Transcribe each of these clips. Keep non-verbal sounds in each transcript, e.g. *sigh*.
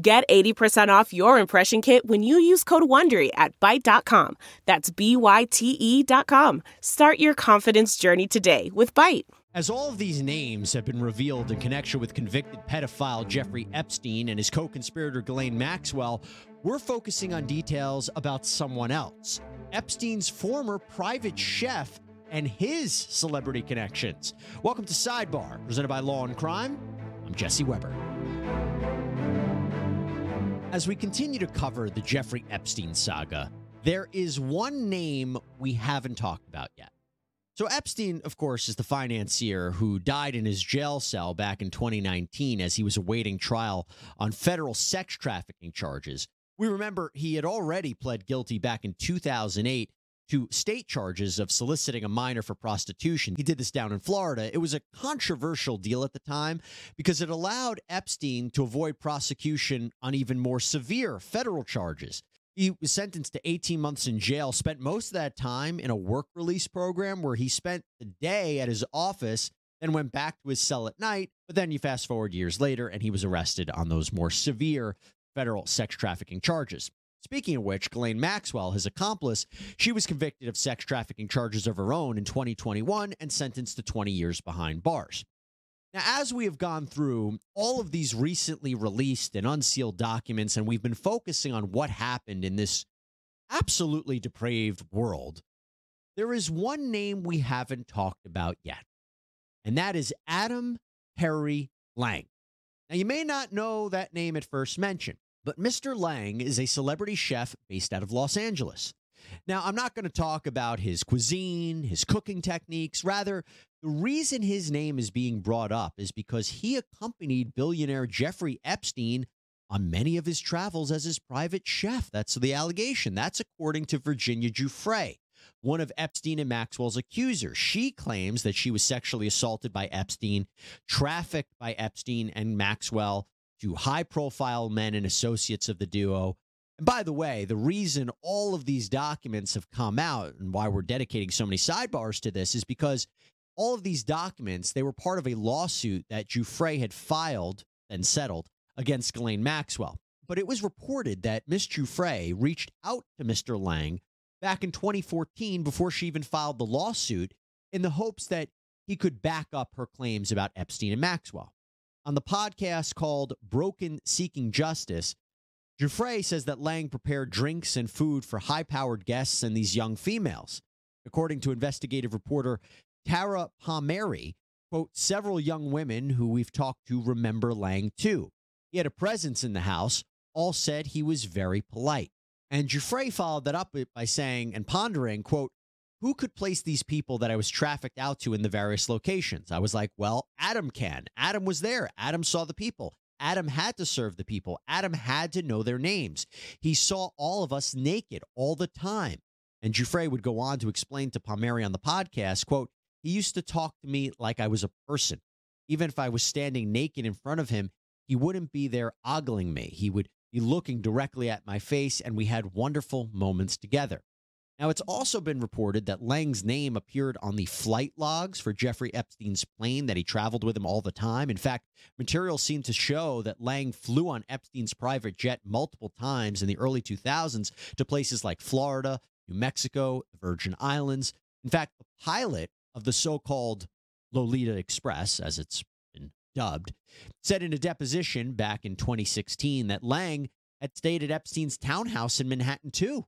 Get 80% off your impression kit when you use code WONDERY at Byte.com. That's B-Y-T-E dot com. Start your confidence journey today with Byte. As all of these names have been revealed in connection with convicted pedophile Jeffrey Epstein and his co-conspirator Ghislaine Maxwell, we're focusing on details about someone else. Epstein's former private chef and his celebrity connections. Welcome to Sidebar, presented by Law and Crime. I'm Jesse Weber. As we continue to cover the Jeffrey Epstein saga, there is one name we haven't talked about yet. So, Epstein, of course, is the financier who died in his jail cell back in 2019 as he was awaiting trial on federal sex trafficking charges. We remember he had already pled guilty back in 2008 to state charges of soliciting a minor for prostitution. He did this down in Florida. It was a controversial deal at the time because it allowed Epstein to avoid prosecution on even more severe federal charges. He was sentenced to 18 months in jail, spent most of that time in a work release program where he spent the day at his office, then went back to his cell at night. But then you fast forward years later, and he was arrested on those more severe federal sex trafficking charges. Speaking of which, Ghislaine Maxwell, his accomplice, she was convicted of sex trafficking charges of her own in 2021 and sentenced to 20 years behind bars. Now, as we have gone through all of these recently released and unsealed documents, and we've been focusing on what happened in this absolutely depraved world, there is one name we haven't talked about yet, and that is Adam Perry Lang. Now, you may not know that name at first mention, but Mr. Lang is a celebrity chef based out of Los Angeles. Now, I'm not going to talk about his cuisine, his cooking techniques. Rather, the reason his name is being brought up is because he accompanied billionaire Jeffrey Epstein on many of his travels as his private chef. That's the allegation. That's according to Virginia Giuffre, one of Epstein and Maxwell's accusers. She claims that she was sexually assaulted by Epstein, trafficked by Epstein and Maxwell to high profile men and associates of the duo. And by the way, the reason all of these documents have come out and why we're dedicating so many sidebars to this is because all of these documents, they were part of a lawsuit that Giuffre had filed and settled against Ghislaine Maxwell. But it was reported that Miss Giuffre reached out to Mr. Lang back in 2014 before she even filed the lawsuit in the hopes that he could back up her claims about Epstein and Maxwell. On the podcast called Broken Seeking Justice, Giuffre says that Lang prepared drinks and food for high powered guests and these young females. According to investigative reporter Tara Palmieri, quote, several young women who we've talked to remember Lang too. He had a presence in the house. All said he was very polite. And Giuffre followed that up by saying and pondering, quote, who could place these people that I was trafficked out to in the various locations? I was like, well, Adam can. Adam was there. Adam saw the people. Adam had to serve the people. Adam had to know their names. He saw all of us naked all the time. And Giuffre would go on to explain to Palmieri on the podcast, quote, he used to talk to me like I was a person. Even if I was standing naked in front of him, he wouldn't be there ogling me. He would be looking directly at my face, and we had wonderful moments together. Now, it's also been reported that Lang's name appeared on the flight logs for Jeffrey Epstein's plane that he traveled with him all the time. In fact, material seemed to show that Lang flew on Epstein's private jet multiple times in the early 2000s to places like Florida, New Mexico, the Virgin Islands. In fact, the pilot of the so called Lolita Express, as it's been dubbed, said in a deposition back in 2016 that Lang had stayed at Epstein's townhouse in Manhattan too.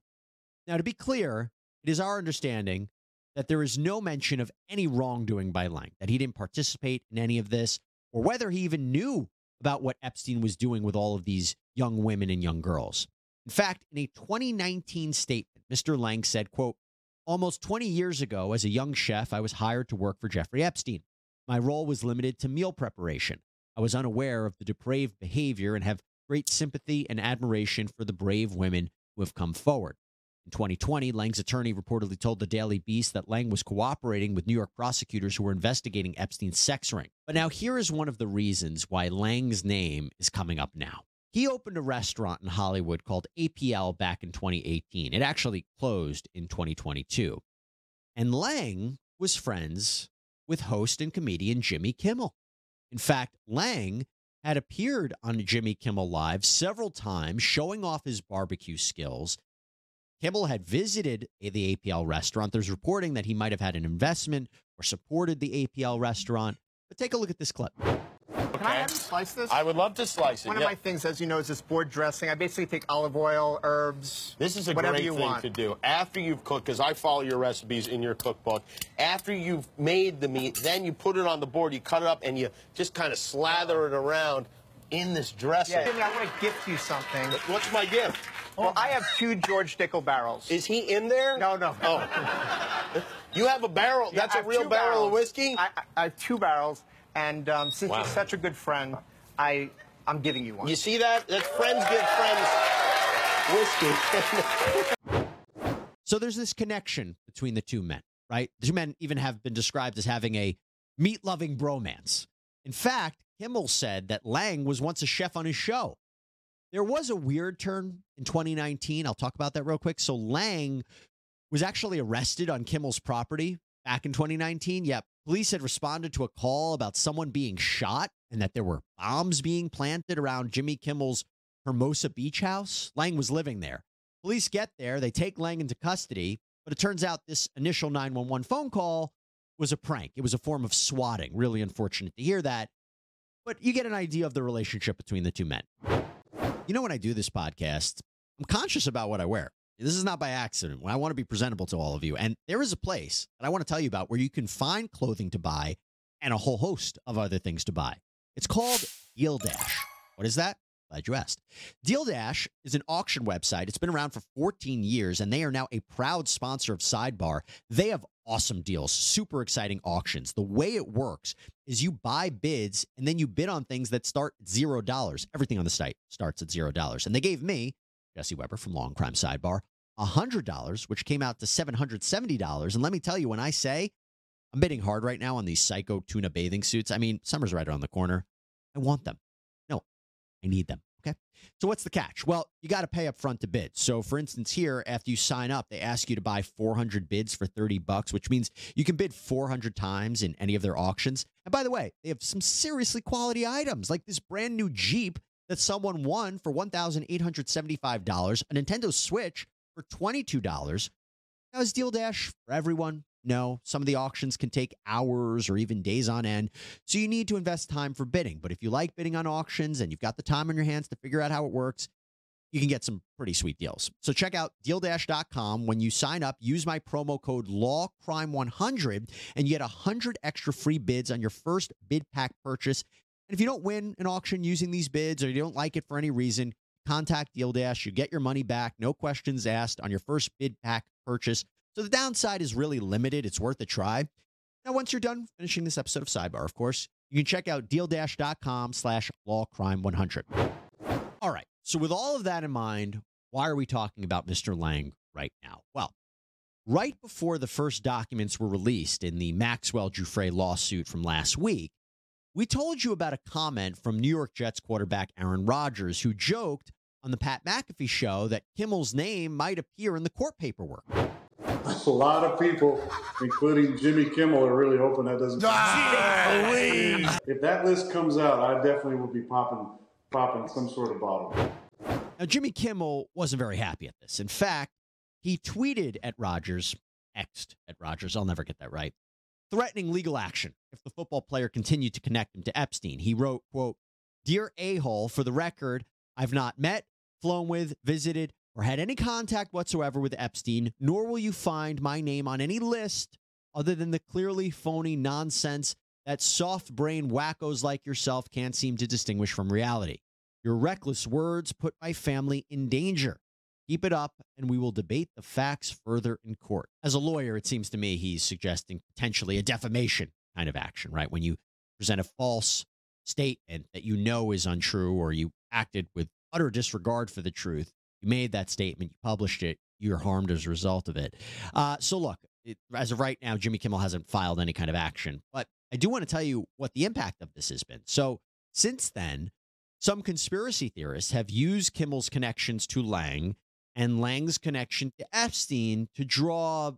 Now, to be clear, it is our understanding that there is no mention of any wrongdoing by Lang, that he didn't participate in any of this, or whether he even knew about what Epstein was doing with all of these young women and young girls. In fact, in a 2019 statement, Mr. Lang said, quote, Almost 20 years ago, as a young chef, I was hired to work for Jeffrey Epstein. My role was limited to meal preparation. I was unaware of the depraved behavior and have great sympathy and admiration for the brave women who have come forward. In 2020, Lang's attorney reportedly told the Daily Beast that Lang was cooperating with New York prosecutors who were investigating Epstein's sex ring. But now here is one of the reasons why Lang's name is coming up now. He opened a restaurant in Hollywood called APL back in 2018. It actually closed in 2022. And Lang was friends with host and comedian Jimmy Kimmel. In fact, Lang had appeared on Jimmy Kimmel Live several times, showing off his barbecue skills. Kimmel had visited the APL restaurant. There's reporting that he might have had an investment or supported the APL restaurant. But take a look at this clip. Can I have you slice this? I would love to slice it. One yeah. of my things, as you know, is this board dressing. I basically take olive oil, herbs, This is a whatever great you thing want. to do. After you've cooked, because I follow your recipes in your cookbook, after you've made the meat, then you put it on the board, you cut it up, and you just kind of slather it around in this dressing. Yeah, Jimmy, I want to gift you something. What's my gift? Well, I have two George Dickel barrels. Is he in there? No, no. Oh. you have a barrel. Yeah, That's I a have real barrel barrels. of whiskey? I, I, I have two barrels, and um, since Wow. you're such a good friend, I, I'm giving you one. You see that? That's friends give friends whiskey. *laughs* So there's this connection between the two men, right? The two men even have been described as having a meat loving bromance. In fact, Kimmel said that Lang was once a chef on his show. There was a weird turn in 2019. I'll talk about that real quick. So Lang was actually arrested on Kimmel's property back in 2019. Yep. Police had responded to a call about someone being shot and that there were bombs being planted around Jimmy Kimmel's Hermosa Beach house. Lang was living there. Police get there, they take Lang into custody, but it turns out this initial 911 phone call was a prank. It was a form of swatting. Really unfortunate to hear that. But you get an idea of the relationship between the two men. You know, when I do this podcast, I'm conscious about what I wear. This is not by accident. I want to be presentable to all of you. And there is a place that I want to tell you about where you can find clothing to buy and a whole host of other things to buy. It's called Deal Dash. What is that? Glad you asked. Deal Dash is an auction website. It's been around for 14 years, and they are now a proud sponsor of Sidebar. They have awesome deals, super exciting auctions. The way it works is you buy bids and then you bid on things that start zero dollars. Everything on the site starts at zero dollars. And they gave me, Jesse Weber from Long Crime Sidebar, $100, which came out to $770. And let me tell you, when I say I'm bidding hard right now on these psycho tuna bathing suits, I mean, summer's right around the corner. I want them. I need them. Okay. So what's the catch? Well, you got to pay up front to bid. So for instance, here, after you sign up, they ask you to buy 400 bids for 30 bucks, which means you can bid 400 times in any of their auctions. And by the way, they have some seriously quality items like this brand new Jeep that someone won for $1,875, a Nintendo Switch for $22. Now, is Deal Dash for everyone? No. Some of the auctions can take hours or even days on end. So you need to invest time for bidding. But if you like bidding on auctions and you've got the time on your hands to figure out how it works, you can get some pretty sweet deals. So check out dealdash.com. When you sign up, use my promo code LAWCRIME100 and you get 100 extra free bids on your first bid pack purchase. And if you don't win an auction using these bids or you don't like it for any reason, contact Deal Dash. You get your money back, no questions asked on your first bid pack purchase. So the downside is really limited. It's worth a try. Now, once you're done finishing this episode of Sidebar, of course, you can check out dealdash.com slash lawcrime100. All right. So with all of that in mind, why are we talking about Mr. Lang right now? Well, right before the first documents were released in the Maxwell Giuffre lawsuit from last week, we told you about a comment from New York Jets quarterback Aaron Rodgers, who joked on the Pat McAfee show that Kimmel's name might appear in the court paperwork. A lot of people, including Jimmy Kimmel, are really hoping that doesn't. If that list comes out, I definitely will be popping, popping some sort of bottle. Now, Jimmy Kimmel wasn't very happy at this. In fact, he tweeted at Rodgers, Xed at Rodgers, I'll never get that right, threatening legal action if the football player continued to connect him to Epstein. He wrote, quote, Dear a-hole, for the record, I've not met, flown with, visited, or had any contact whatsoever with Epstein, nor will you find my name on any list other than the clearly phony nonsense that soft brain wackos like yourself can't seem to distinguish from reality. Your reckless words put my family in danger. Keep it up, and we will debate the facts further in court. As a lawyer, it seems to me he's suggesting potentially a defamation kind of action, right? When you present a false statement that you know is untrue or you acted with utter disregard for the truth. You made that statement, you published it, you're harmed as a result of it. Uh, so, look, it, as of right now, Jimmy Kimmel hasn't filed any kind of action, but I do want to tell you what the impact of this has been. So, since then, some conspiracy theorists have used Kimmel's connections to Lang and Lang's connection to Epstein to draw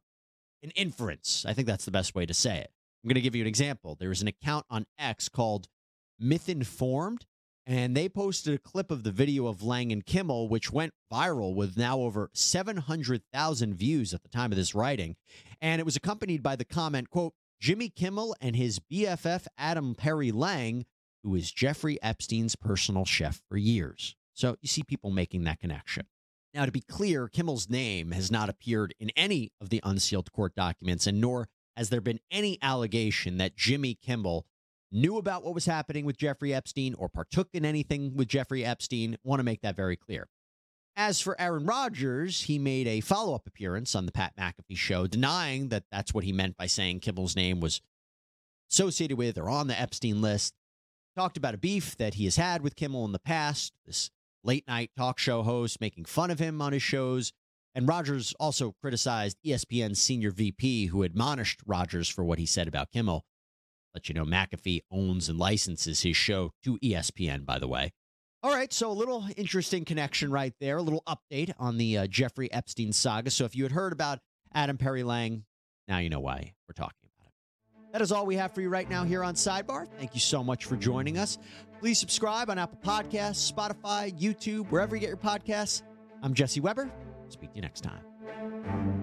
an inference. I think that's the best way to say it. I'm going to give you an example. There's an account on X called Myth Informed, and they posted a clip of the video of Lang and Kimmel, which went viral with now over 700,000 views at the time of this writing. And it was accompanied by the comment, quote, Jimmy Kimmel and his BFF Adam Perry Lang, who is Jeffrey Epstein's personal chef for years. So you see people making that connection. Now, to be clear, Kimmel's name has not appeared in any of the unsealed court documents, and nor has there been any allegation that Jimmy Kimmel knew about what was happening with Jeffrey Epstein or partook in anything with Jeffrey Epstein. Want to make that very clear. As for Aaron Rodgers, he made a follow up appearance on the Pat McAfee show, denying that that's what he meant by saying Kimmel's name was associated with or on the Epstein list. Talked about a beef that he has had with Kimmel in the past, this late night talk show host making fun of him on his shows. And Rodgers also criticized ESPN's senior VP, who admonished Rodgers for what he said about Kimmel. Let you know, McAfee owns and licenses his show to ESPN, by the way. All right, so a little interesting connection right there, a little update on the uh, Jeffrey Epstein saga. So if you had heard about Adam Perry Lang, now you know why we're talking about it. That is all we have for you right now here on Sidebar. Thank you so much for joining us. Please subscribe on Apple Podcasts, Spotify, YouTube, wherever you get your podcasts. I'm Jesse Weber. Speak to you next time.